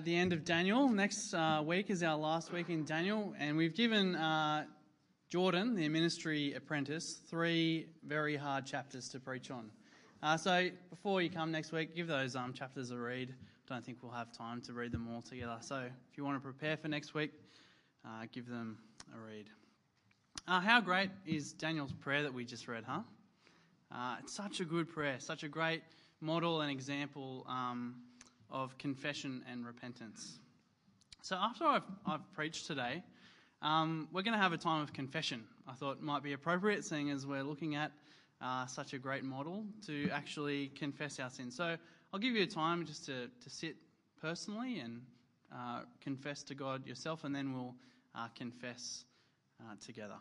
Uh, at the end of Daniel. Next uh, week is our last week in Daniel, and we've given uh, Jordan, the ministry apprentice, three very hard chapters to preach on. Uh, so before you come next week, give those um, chapters a read. Don't think we'll have time to read them all together. So if you want to prepare for next week, uh, give them a read. Uh, how great is Daniel's prayer that we just read, huh? it's such a good prayer, such a great model and example. Um, of confession and repentance. So, after I've, I've preached today, um, we're going to have a time of confession. I thought might be appropriate, seeing as we're looking at uh, such a great model to actually confess our sins. So, I'll give you a time just to, to sit personally and uh, confess to God yourself, and then we'll uh, confess uh, together.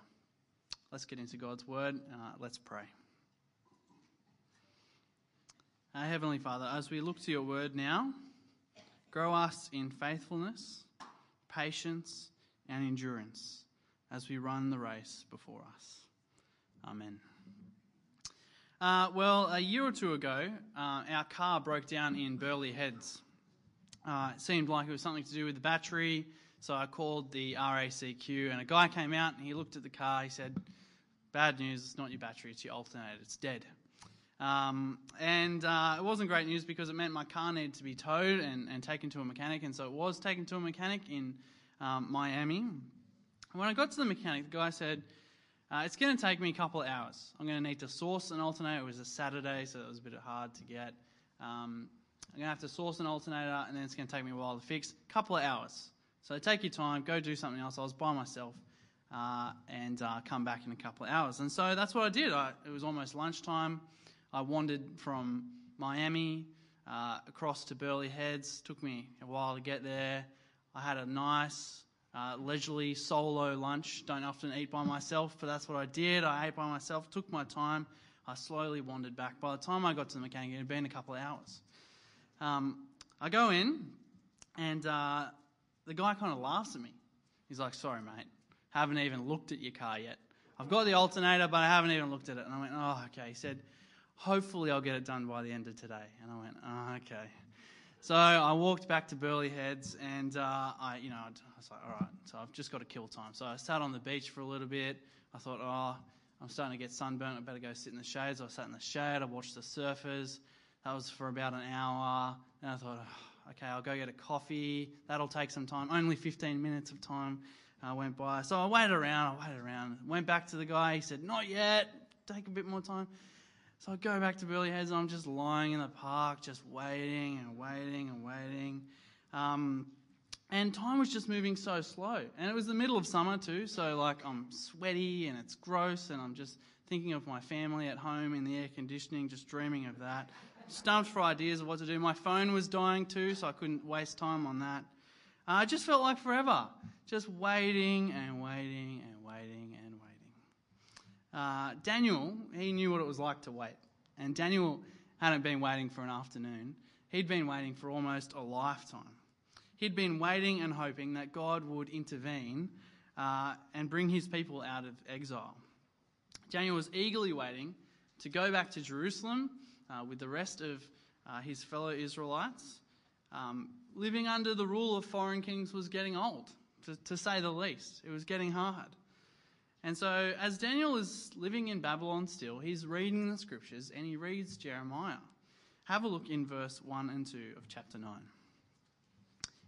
Let's get into God's word. Uh, let's pray. Our Heavenly Father, as we look to your word now, grow us in faithfulness, patience, and endurance as we run the race before us. Amen. Uh, well, a year or two ago, uh, our car broke down in Burleigh Heads. Uh, it seemed like it was something to do with the battery, so I called the RACQ, and a guy came out and he looked at the car. He said, Bad news, it's not your battery, it's your alternator, it's dead. Um, and uh, it wasn't great news because it meant my car needed to be towed and, and taken to a mechanic. And so it was taken to a mechanic in um, Miami. When I got to the mechanic, the guy said, uh, It's going to take me a couple of hours. I'm going to need to source an alternator. It was a Saturday, so it was a bit hard to get. Um, I'm going to have to source an alternator, and then it's going to take me a while to fix. A couple of hours. So take your time, go do something else. I was by myself. Uh, and uh, come back in a couple of hours. And so that's what I did. I, it was almost lunchtime. I wandered from Miami uh, across to Burleigh Heads. Took me a while to get there. I had a nice, uh, leisurely solo lunch. Don't often eat by myself, but that's what I did. I ate by myself, took my time. I slowly wandered back. By the time I got to the mechanic, it had been a couple of hours. Um, I go in, and uh, the guy kind of laughs at me. He's like, Sorry, mate, haven't even looked at your car yet. I've got the alternator, but I haven't even looked at it. And I went, Oh, okay. He said, hopefully I'll get it done by the end of today. And I went, oh, okay. So I walked back to Burleigh Heads, and uh, I, you know, I was like, all right. So I've just got to kill time. So I sat on the beach for a little bit. I thought, oh, I'm starting to get sunburnt. I better go sit in the shade. So I sat in the shade. I watched the surfers. That was for about an hour. And I thought, oh, okay, I'll go get a coffee. That'll take some time. Only 15 minutes of time uh, went by. So I waited around. I waited around. Went back to the guy. He said, not yet. Take a bit more time. So I go back to Burleigh Heads and I'm just lying in the park, just waiting and waiting and waiting. Um, and time was just moving so slow. And it was the middle of summer too, so like I'm sweaty and it's gross and I'm just thinking of my family at home in the air conditioning, just dreaming of that. Stumped for ideas of what to do. My phone was dying too, so I couldn't waste time on that. Uh, it just felt like forever. Just waiting and waiting and waiting and uh, Daniel, he knew what it was like to wait. And Daniel hadn't been waiting for an afternoon, he'd been waiting for almost a lifetime. He'd been waiting and hoping that God would intervene uh, and bring his people out of exile. Daniel was eagerly waiting to go back to Jerusalem uh, with the rest of uh, his fellow Israelites. Um, living under the rule of foreign kings was getting old, to, to say the least. It was getting hard. And so, as Daniel is living in Babylon still, he's reading the scriptures and he reads Jeremiah. Have a look in verse 1 and 2 of chapter 9.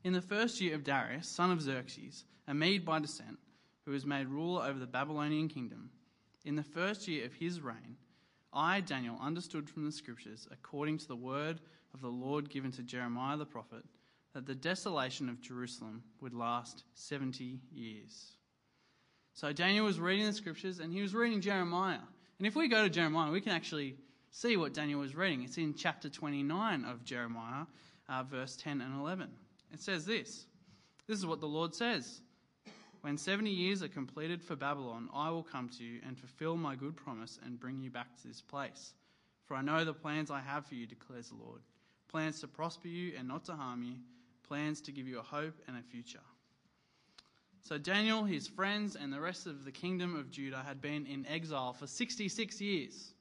In the first year of Darius, son of Xerxes, a Mede by descent, who was made ruler over the Babylonian kingdom, in the first year of his reign, I, Daniel, understood from the scriptures, according to the word of the Lord given to Jeremiah the prophet, that the desolation of Jerusalem would last 70 years. So Daniel was reading the scriptures and he was reading Jeremiah. And if we go to Jeremiah, we can actually see what Daniel was reading. It's in chapter 29 of Jeremiah, uh, verse 10 and 11. It says this This is what the Lord says When 70 years are completed for Babylon, I will come to you and fulfill my good promise and bring you back to this place. For I know the plans I have for you, declares the Lord plans to prosper you and not to harm you, plans to give you a hope and a future. So Daniel, his friends, and the rest of the kingdom of Judah had been in exile for 66 years.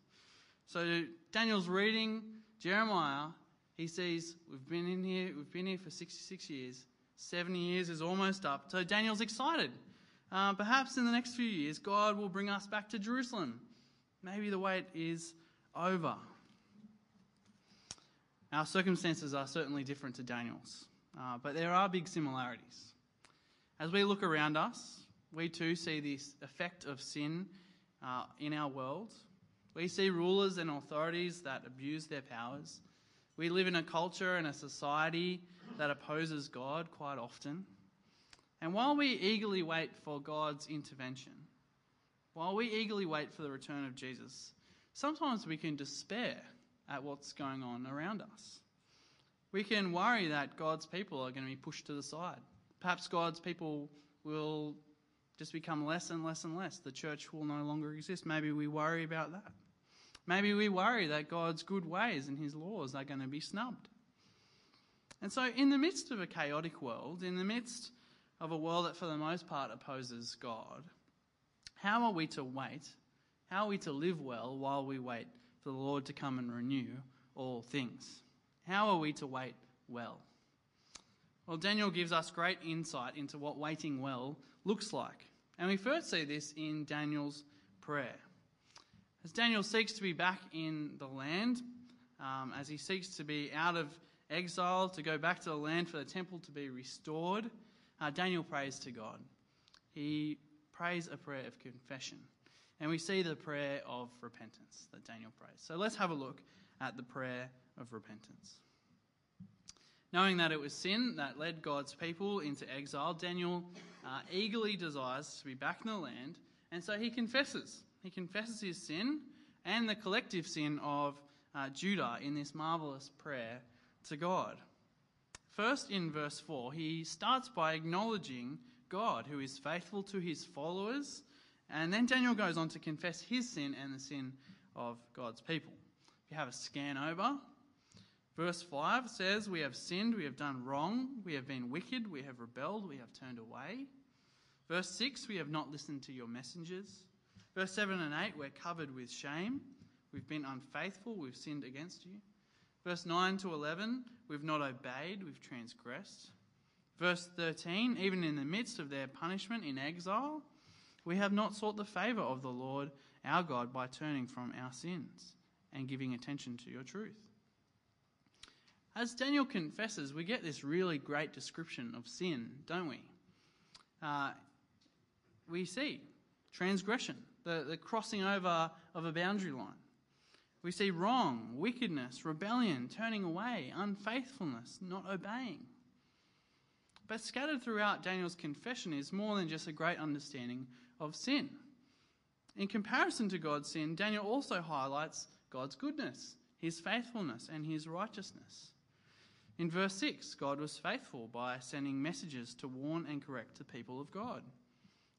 So Daniel's reading Jeremiah. He sees we've been in here, we've been here for 66 years, 70 years is almost up. So Daniel's excited. Uh, perhaps in the next few years, God will bring us back to Jerusalem. Maybe the wait is over. Our circumstances are certainly different to Daniel's, uh, but there are big similarities. As we look around us, we too see this effect of sin uh, in our world. We see rulers and authorities that abuse their powers. We live in a culture and a society that opposes God quite often. And while we eagerly wait for God's intervention, while we eagerly wait for the return of Jesus, sometimes we can despair at what's going on around us. We can worry that God's people are going to be pushed to the side. Perhaps God's people will just become less and less and less. The church will no longer exist. Maybe we worry about that. Maybe we worry that God's good ways and his laws are going to be snubbed. And so, in the midst of a chaotic world, in the midst of a world that for the most part opposes God, how are we to wait? How are we to live well while we wait for the Lord to come and renew all things? How are we to wait well? Well, Daniel gives us great insight into what waiting well looks like. And we first see this in Daniel's prayer. As Daniel seeks to be back in the land, um, as he seeks to be out of exile, to go back to the land for the temple to be restored, uh, Daniel prays to God. He prays a prayer of confession. And we see the prayer of repentance that Daniel prays. So let's have a look at the prayer of repentance. Knowing that it was sin that led God's people into exile, Daniel uh, eagerly desires to be back in the land, and so he confesses. He confesses his sin and the collective sin of uh, Judah in this marvelous prayer to God. First, in verse 4, he starts by acknowledging God, who is faithful to his followers, and then Daniel goes on to confess his sin and the sin of God's people. If you have a scan over, verse 5 says, We have sinned, we have done wrong, we have been wicked, we have rebelled, we have turned away. Verse 6, we have not listened to your messengers. Verse 7 and 8, we're covered with shame. We've been unfaithful, we've sinned against you. Verse 9 to 11, we've not obeyed, we've transgressed. Verse 13, even in the midst of their punishment in exile, we have not sought the favour of the Lord our God by turning from our sins and giving attention to your truth. As Daniel confesses, we get this really great description of sin, don't we? Uh, we see transgression, the, the crossing over of a boundary line. We see wrong, wickedness, rebellion, turning away, unfaithfulness, not obeying. But scattered throughout Daniel's confession is more than just a great understanding of sin. In comparison to God's sin, Daniel also highlights God's goodness, his faithfulness, and his righteousness. In verse 6, God was faithful by sending messages to warn and correct the people of God.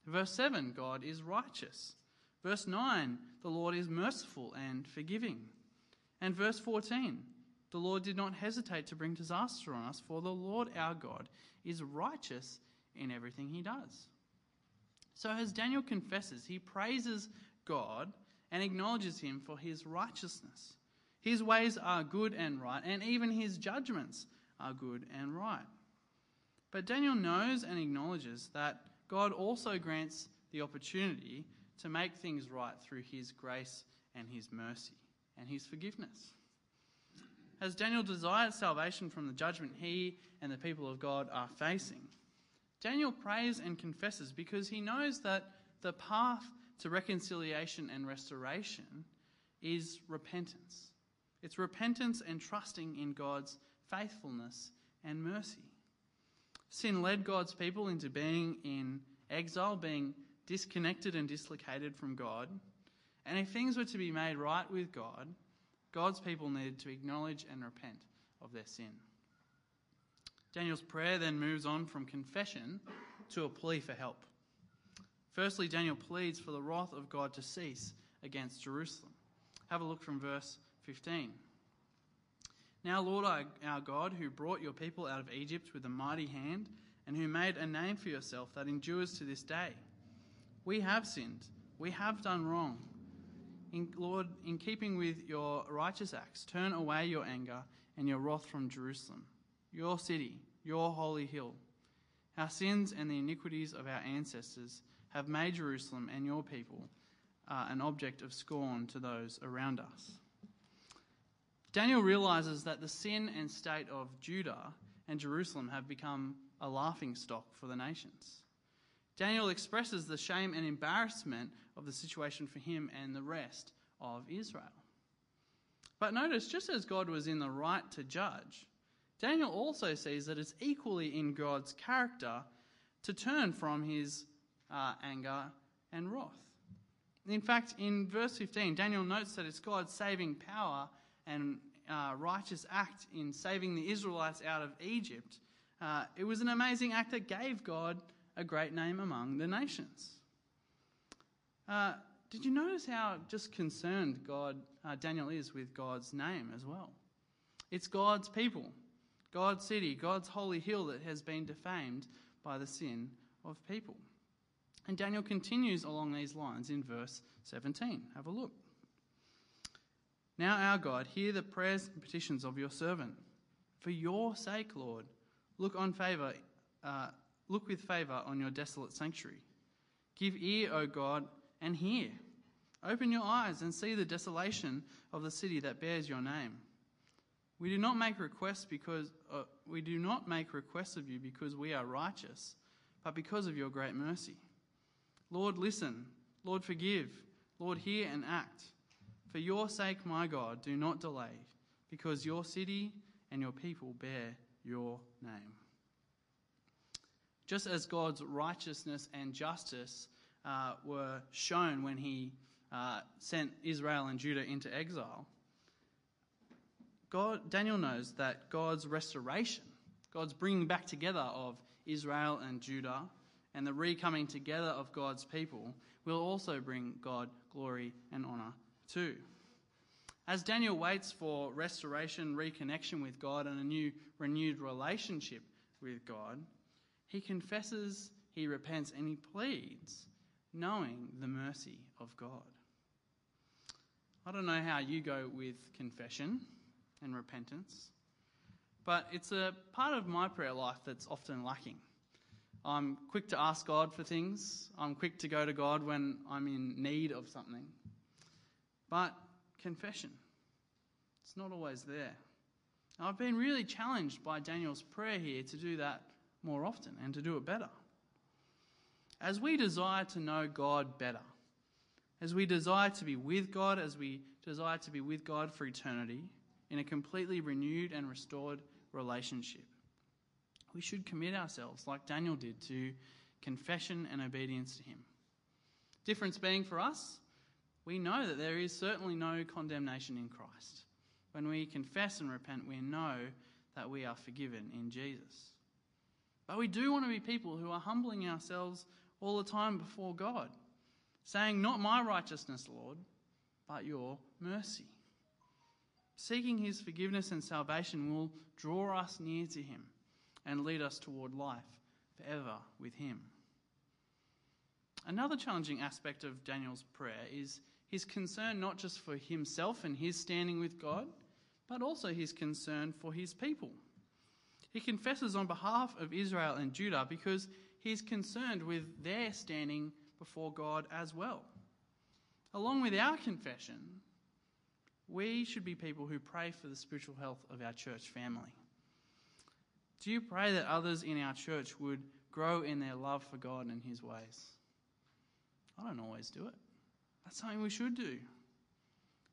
Verse 7, God is righteous. Verse 9, the Lord is merciful and forgiving. And verse 14, the Lord did not hesitate to bring disaster on us, for the Lord our God is righteous in everything he does. So, as Daniel confesses, he praises God and acknowledges him for his righteousness. His ways are good and right, and even his judgments are good and right. But Daniel knows and acknowledges that God also grants the opportunity to make things right through his grace and his mercy and his forgiveness. As Daniel desires salvation from the judgment he and the people of God are facing, Daniel prays and confesses because he knows that the path to reconciliation and restoration is repentance. It's repentance and trusting in God's faithfulness and mercy. Sin led God's people into being in exile, being disconnected and dislocated from God. And if things were to be made right with God, God's people needed to acknowledge and repent of their sin. Daniel's prayer then moves on from confession to a plea for help. Firstly, Daniel pleads for the wrath of God to cease against Jerusalem. Have a look from verse 15. Now, Lord our God, who brought your people out of Egypt with a mighty hand, and who made a name for yourself that endures to this day, we have sinned, we have done wrong. In, Lord, in keeping with your righteous acts, turn away your anger and your wrath from Jerusalem, your city, your holy hill. Our sins and the iniquities of our ancestors have made Jerusalem and your people uh, an object of scorn to those around us. Daniel realizes that the sin and state of Judah and Jerusalem have become a laughing stock for the nations. Daniel expresses the shame and embarrassment of the situation for him and the rest of Israel. But notice, just as God was in the right to judge, Daniel also sees that it's equally in God's character to turn from his uh, anger and wrath. In fact, in verse 15, Daniel notes that it's God's saving power and uh, righteous act in saving the Israelites out of Egypt. Uh, it was an amazing act that gave God a great name among the nations. Uh, did you notice how just concerned God uh, Daniel is with God's name as well? It's God's people, God's city, God's holy hill that has been defamed by the sin of people. And Daniel continues along these lines in verse 17. Have a look. Now, our God, hear the prayers and petitions of your servant. For your sake, Lord, look on favor, uh, look with favor on your desolate sanctuary. Give ear, O God, and hear. Open your eyes and see the desolation of the city that bears your name. We do not make requests because uh, we do not make requests of you because we are righteous, but because of your great mercy. Lord, listen. Lord, forgive. Lord, hear and act. For your sake, my God, do not delay, because your city and your people bear your name. Just as God's righteousness and justice uh, were shown when he uh, sent Israel and Judah into exile, God, Daniel knows that God's restoration, God's bringing back together of Israel and Judah, and the recoming together of God's people will also bring God glory and honor 2. As Daniel waits for restoration, reconnection with God, and a new renewed relationship with God, he confesses, he repents, and he pleads, knowing the mercy of God. I don't know how you go with confession and repentance, but it's a part of my prayer life that's often lacking. I'm quick to ask God for things. I'm quick to go to God when I'm in need of something. But confession, it's not always there. I've been really challenged by Daniel's prayer here to do that more often and to do it better. As we desire to know God better, as we desire to be with God, as we desire to be with God for eternity in a completely renewed and restored relationship, we should commit ourselves, like Daniel did, to confession and obedience to Him. Difference being for us, we know that there is certainly no condemnation in Christ. When we confess and repent, we know that we are forgiven in Jesus. But we do want to be people who are humbling ourselves all the time before God, saying, Not my righteousness, Lord, but your mercy. Seeking his forgiveness and salvation will draw us near to him and lead us toward life forever with him. Another challenging aspect of Daniel's prayer is his concern not just for himself and his standing with God, but also his concern for his people. He confesses on behalf of Israel and Judah because he's concerned with their standing before God as well. Along with our confession, we should be people who pray for the spiritual health of our church family. Do you pray that others in our church would grow in their love for God and His ways? I don't always do it. That's something we should do.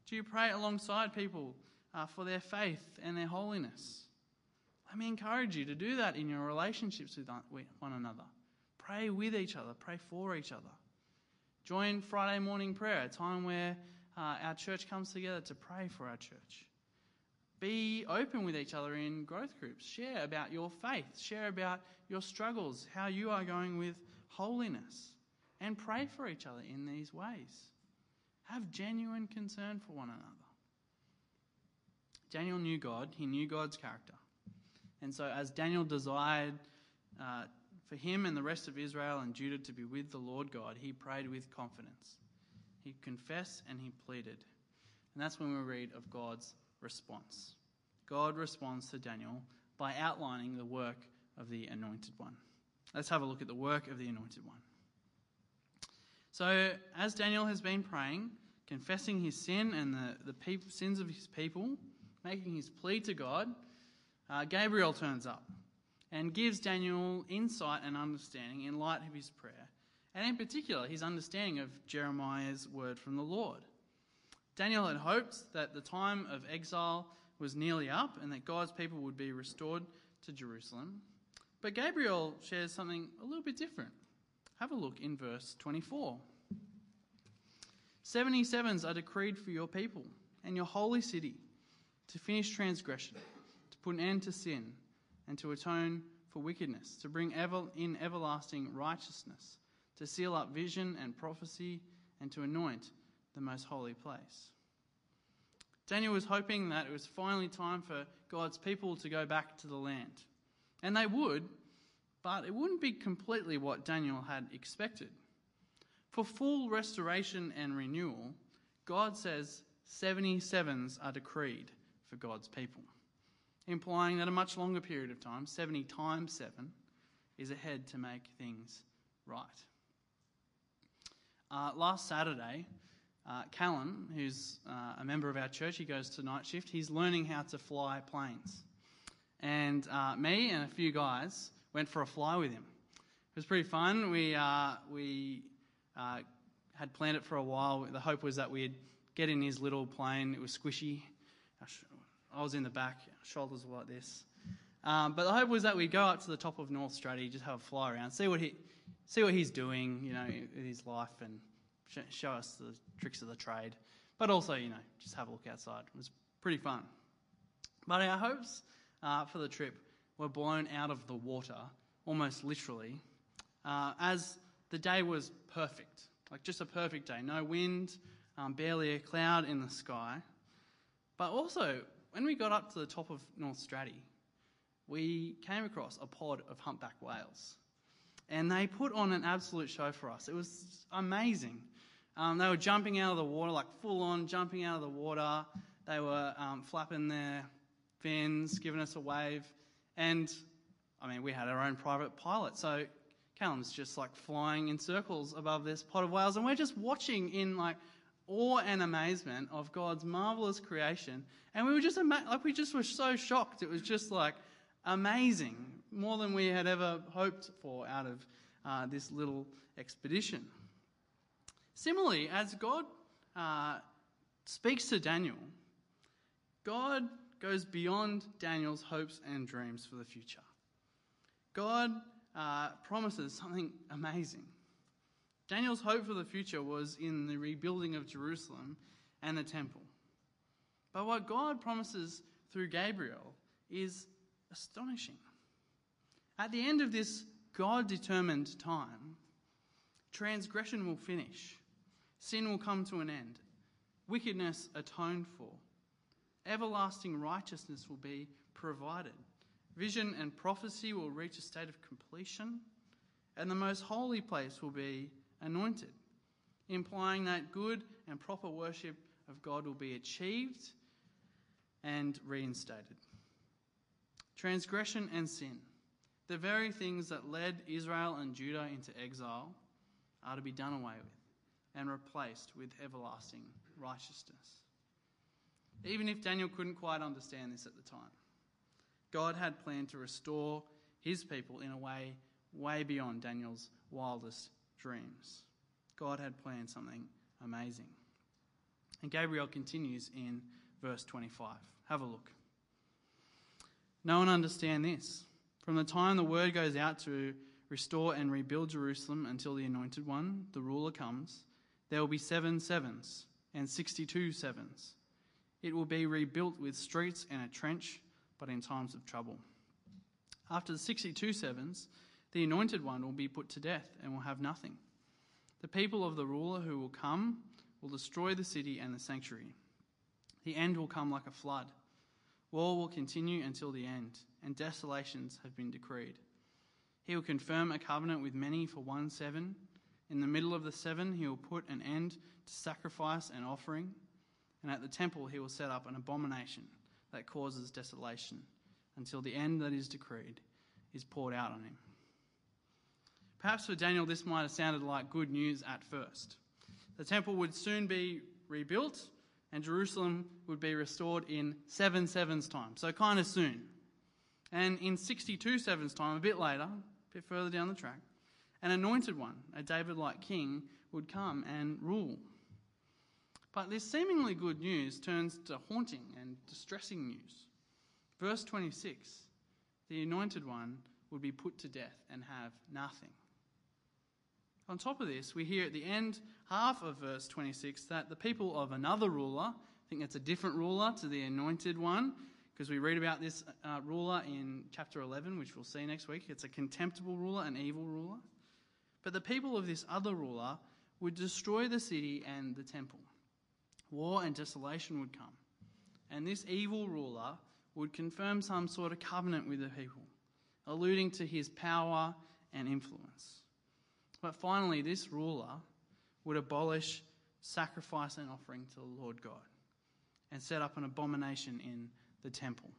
Do you pray alongside people uh, for their faith and their holiness? Let me encourage you to do that in your relationships with one another. Pray with each other, pray for each other. Join Friday morning prayer, a time where uh, our church comes together to pray for our church. Be open with each other in growth groups. Share about your faith, share about your struggles, how you are going with holiness, and pray for each other in these ways. Have genuine concern for one another. Daniel knew God, he knew God's character. And so, as Daniel desired uh, for him and the rest of Israel and Judah to be with the Lord God, he prayed with confidence. He confessed and he pleaded. And that's when we read of God's response. God responds to Daniel by outlining the work of the Anointed One. Let's have a look at the work of the Anointed One. So, as Daniel has been praying, confessing his sin and the, the peop- sins of his people, making his plea to God, uh, Gabriel turns up and gives Daniel insight and understanding in light of his prayer, and in particular, his understanding of Jeremiah's word from the Lord. Daniel had hoped that the time of exile was nearly up and that God's people would be restored to Jerusalem. But Gabriel shares something a little bit different. Have a look in verse 24. 77s are decreed for your people and your holy city to finish transgression, to put an end to sin, and to atone for wickedness, to bring ever in everlasting righteousness, to seal up vision and prophecy, and to anoint the most holy place. Daniel was hoping that it was finally time for God's people to go back to the land. And they would, but it wouldn't be completely what Daniel had expected. For full restoration and renewal, God says 77s are decreed for God's people, implying that a much longer period of time, 70 times 7, is ahead to make things right. Uh, last Saturday, uh, Callan, who's uh, a member of our church, he goes to night shift, he's learning how to fly planes. And uh, me and a few guys went for a fly with him. It was pretty fun. We, uh, we uh, had planned it for a while. The hope was that we'd get in his little plane. It was squishy. I was in the back, shoulders were like this. Um, but the hope was that we'd go up to the top of North Straddie, just have a fly around, see what he, see what he's doing, you know, in his life, and show us the tricks of the trade. But also, you know, just have a look outside. It was pretty fun. But our hopes uh, for the trip were blown out of the water, almost literally, uh, as the day was perfect. Like just a perfect day. No wind, um, barely a cloud in the sky. But also, when we got up to the top of North Straddie, we came across a pod of humpback whales. And they put on an absolute show for us. It was amazing. Um, they were jumping out of the water, like full on jumping out of the water. They were um, flapping their fins, giving us a wave. And I mean, we had our own private pilot. So Callum's just like flying in circles above this pod of whales. And we're just watching in like awe and amazement of God's marvelous creation. And we were just ama- like, we just were so shocked. It was just like amazing, more than we had ever hoped for out of uh, this little expedition. Similarly, as God uh, speaks to Daniel, God goes beyond Daniel's hopes and dreams for the future. God uh, promises something amazing. Daniel's hope for the future was in the rebuilding of Jerusalem and the temple. But what God promises through Gabriel is astonishing. At the end of this God determined time, transgression will finish, sin will come to an end, wickedness atoned for, everlasting righteousness will be provided, vision and prophecy will reach a state of completion, and the most holy place will be anointed, implying that good and proper worship of God will be achieved and reinstated. Transgression and sin, the very things that led Israel and Judah into exile, are to be done away with and replaced with everlasting righteousness. Even if Daniel couldn't quite understand this at the time, God had planned to restore his people in a way way beyond Daniel's wildest dreams. God had planned something amazing. And Gabriel continues in verse 25. Have a look. No one understand this. From the time the word goes out to restore and rebuild Jerusalem until the anointed one, the ruler, comes, there will be seven sevens and sixty two sevens. It will be rebuilt with streets and a trench, but in times of trouble. After the sixty two sevens, the anointed one will be put to death and will have nothing. The people of the ruler who will come will destroy the city and the sanctuary. The end will come like a flood. War will continue until the end, and desolations have been decreed. He will confirm a covenant with many for one seven. In the middle of the seven, he will put an end to sacrifice and offering, and at the temple he will set up an abomination that causes desolation until the end that is decreed is poured out on him. Perhaps for Daniel, this might have sounded like good news at first. The temple would soon be rebuilt, and Jerusalem would be restored in seven sevens time, so kind of soon. And in 62 sevens time, a bit later, a bit further down the track, an anointed one, a David like king, would come and rule. But this seemingly good news turns to haunting and distressing news. Verse 26 the anointed one would be put to death and have nothing. On top of this, we hear at the end half of verse 26 that the people of another ruler, I think that's a different ruler to the anointed one, because we read about this uh, ruler in chapter 11, which we'll see next week. It's a contemptible ruler, an evil ruler. But the people of this other ruler would destroy the city and the temple. War and desolation would come. And this evil ruler would confirm some sort of covenant with the people, alluding to his power and influence. But finally, this ruler would abolish sacrifice and offering to the Lord God and set up an abomination in the temple.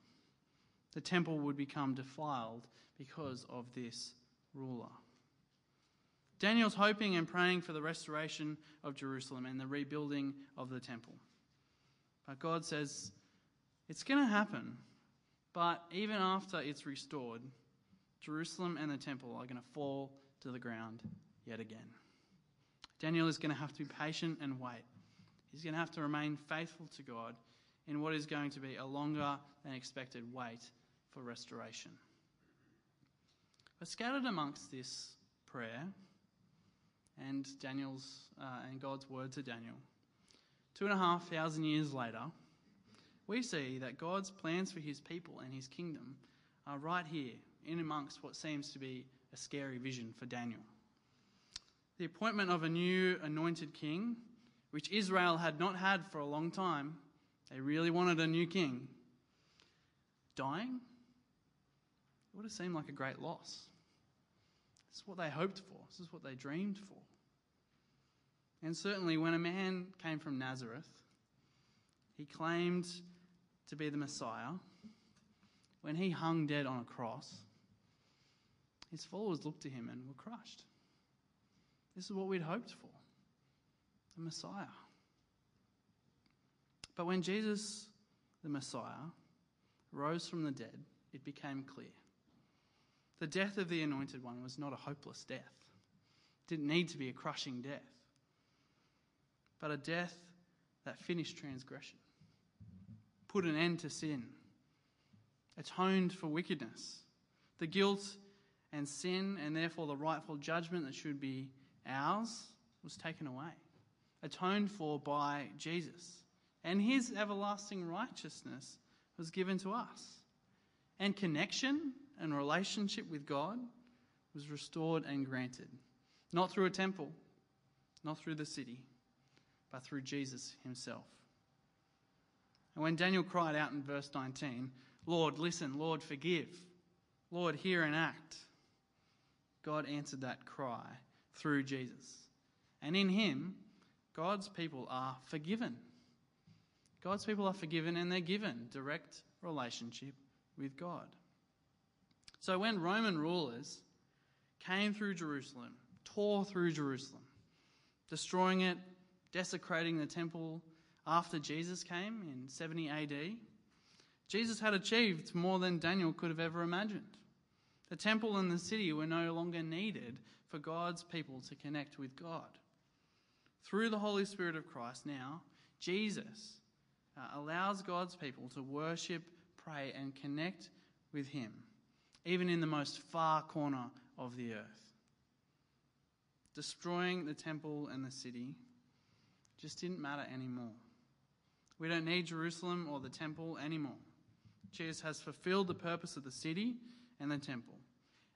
The temple would become defiled because of this ruler. Daniel's hoping and praying for the restoration of Jerusalem and the rebuilding of the temple. But God says it's going to happen. But even after it's restored, Jerusalem and the temple are going to fall to the ground yet again. Daniel is going to have to be patient and wait. He's going to have to remain faithful to God in what is going to be a longer than expected wait for restoration. But scattered amongst this prayer and Daniel's uh, and God's word to Daniel, two and a half thousand years later, we see that God's plans for his people and his kingdom are right here in amongst what seems to be a scary vision for Daniel. The appointment of a new anointed king, which Israel had not had for a long time, they really wanted a new king. Dying? It would have seemed like a great loss. What they hoped for, this is what they dreamed for. And certainly, when a man came from Nazareth, he claimed to be the Messiah. When he hung dead on a cross, his followers looked to him and were crushed. This is what we'd hoped for the Messiah. But when Jesus, the Messiah, rose from the dead, it became clear. The death of the Anointed One was not a hopeless death, it didn't need to be a crushing death, but a death that finished transgression, put an end to sin, atoned for wickedness, the guilt and sin, and therefore the rightful judgment that should be ours, was taken away, atoned for by Jesus. And his everlasting righteousness was given to us. And connection and relationship with God was restored and granted. Not through a temple, not through the city, but through Jesus himself. And when Daniel cried out in verse 19, Lord, listen, Lord, forgive, Lord, hear and act, God answered that cry through Jesus. And in him, God's people are forgiven. God's people are forgiven and they're given direct relationship with God. So when Roman rulers came through Jerusalem, tore through Jerusalem, destroying it, desecrating the temple after Jesus came in 70 AD, Jesus had achieved more than Daniel could have ever imagined. The temple and the city were no longer needed for God's people to connect with God. Through the Holy Spirit of Christ, now, Jesus uh, allows God's people to worship, pray, and connect with Him, even in the most far corner of the earth. Destroying the temple and the city just didn't matter anymore. We don't need Jerusalem or the temple anymore. Jesus has fulfilled the purpose of the city and the temple.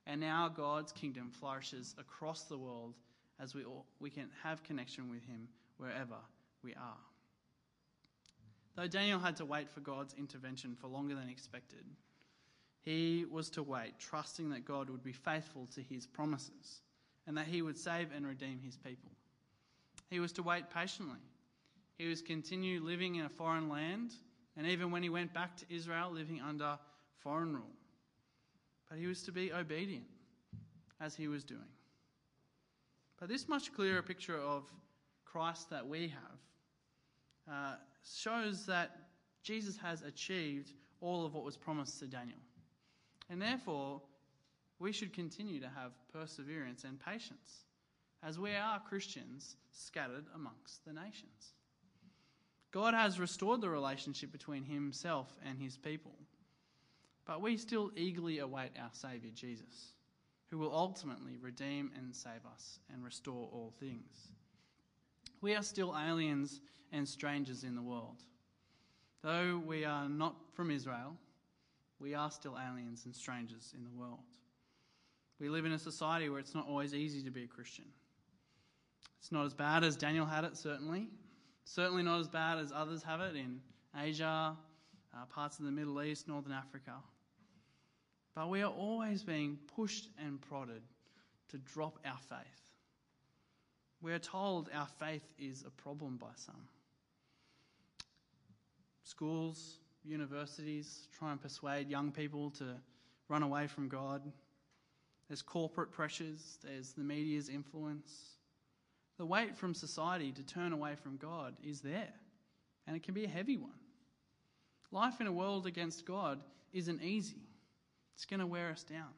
And now God's kingdom flourishes across the world as we, all, we can have connection with Him wherever we are. Though Daniel had to wait for God's intervention for longer than expected, he was to wait, trusting that God would be faithful to his promises and that he would save and redeem his people. He was to wait patiently. He was continue living in a foreign land, and even when he went back to Israel living under foreign rule. But he was to be obedient as he was doing. But this much clearer picture of Christ that we have uh, shows that Jesus has achieved all of what was promised to Daniel. And therefore, we should continue to have perseverance and patience as we are Christians scattered amongst the nations. God has restored the relationship between himself and his people, but we still eagerly await our Saviour Jesus, who will ultimately redeem and save us and restore all things. We are still aliens and strangers in the world. Though we are not from Israel, we are still aliens and strangers in the world. We live in a society where it's not always easy to be a Christian. It's not as bad as Daniel had it, certainly. Certainly not as bad as others have it in Asia, uh, parts of the Middle East, Northern Africa. But we are always being pushed and prodded to drop our faith. We are told our faith is a problem by some. Schools, universities try and persuade young people to run away from God. There's corporate pressures, there's the media's influence. The weight from society to turn away from God is there, and it can be a heavy one. Life in a world against God isn't easy, it's going to wear us down.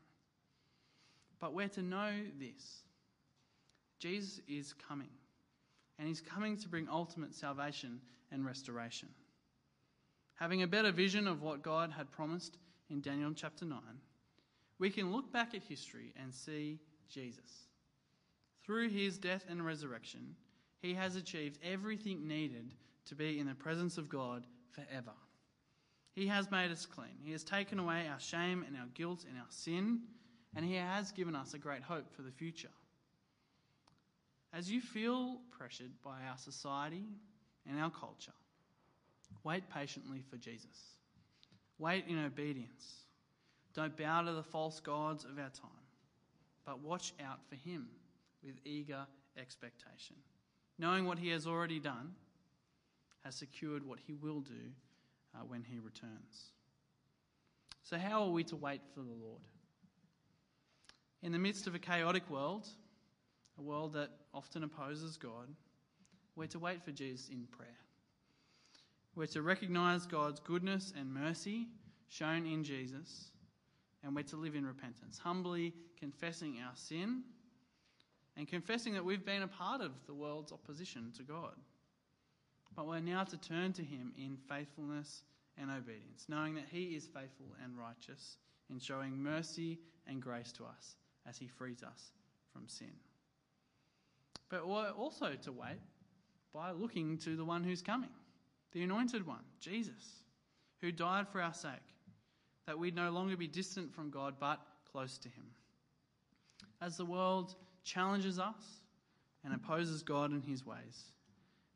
But we're to know this Jesus is coming, and he's coming to bring ultimate salvation and restoration. Having a better vision of what God had promised in Daniel chapter 9, we can look back at history and see Jesus. Through his death and resurrection, he has achieved everything needed to be in the presence of God forever. He has made us clean. He has taken away our shame and our guilt and our sin, and he has given us a great hope for the future. As you feel pressured by our society and our culture, wait patiently for Jesus. Wait in obedience. Don't bow to the false gods of our time, but watch out for him with eager expectation, knowing what he has already done has secured what he will do uh, when he returns. So, how are we to wait for the Lord? In the midst of a chaotic world, a world that often opposes God, we're to wait for Jesus in prayer. We're to recognize God's goodness and mercy shown in Jesus, and we're to live in repentance, humbly confessing our sin and confessing that we've been a part of the world's opposition to God. But we're now to turn to Him in faithfulness and obedience, knowing that He is faithful and righteous in showing mercy and grace to us as He frees us from sin. But we're also to wait by looking to the one who's coming, the anointed one, Jesus, who died for our sake, that we'd no longer be distant from God but close to Him. As the world challenges us and opposes God and his ways.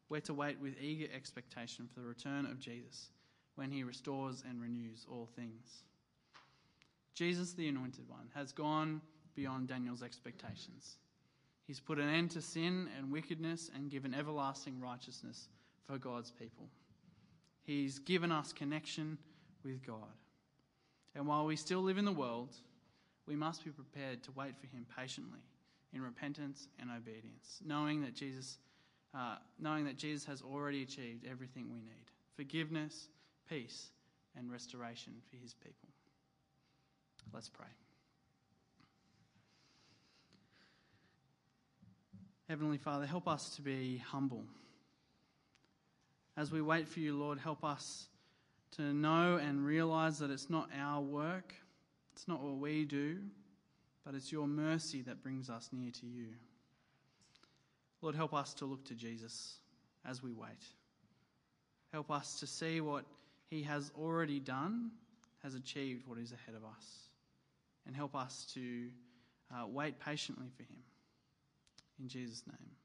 We're to wait with eager expectation for the return of Jesus when he restores and renews all things. Jesus, the Anointed One, has gone beyond Daniel's expectations. He's put an end to sin and wickedness and given everlasting righteousness for God's people. He's given us connection with God. And while we still live in the world, we must be prepared to wait for him patiently in repentance and obedience, knowing that Jesus, uh, knowing that Jesus has already achieved everything we need: forgiveness, peace, and restoration for His people. Let's pray. Heavenly Father, help us to be humble. As we wait for you, Lord, help us to know and realize that it's not our work, it's not what we do, but it's your mercy that brings us near to you. Lord, help us to look to Jesus as we wait. Help us to see what he has already done, has achieved what is ahead of us. And help us to uh, wait patiently for him. In Jesus' name.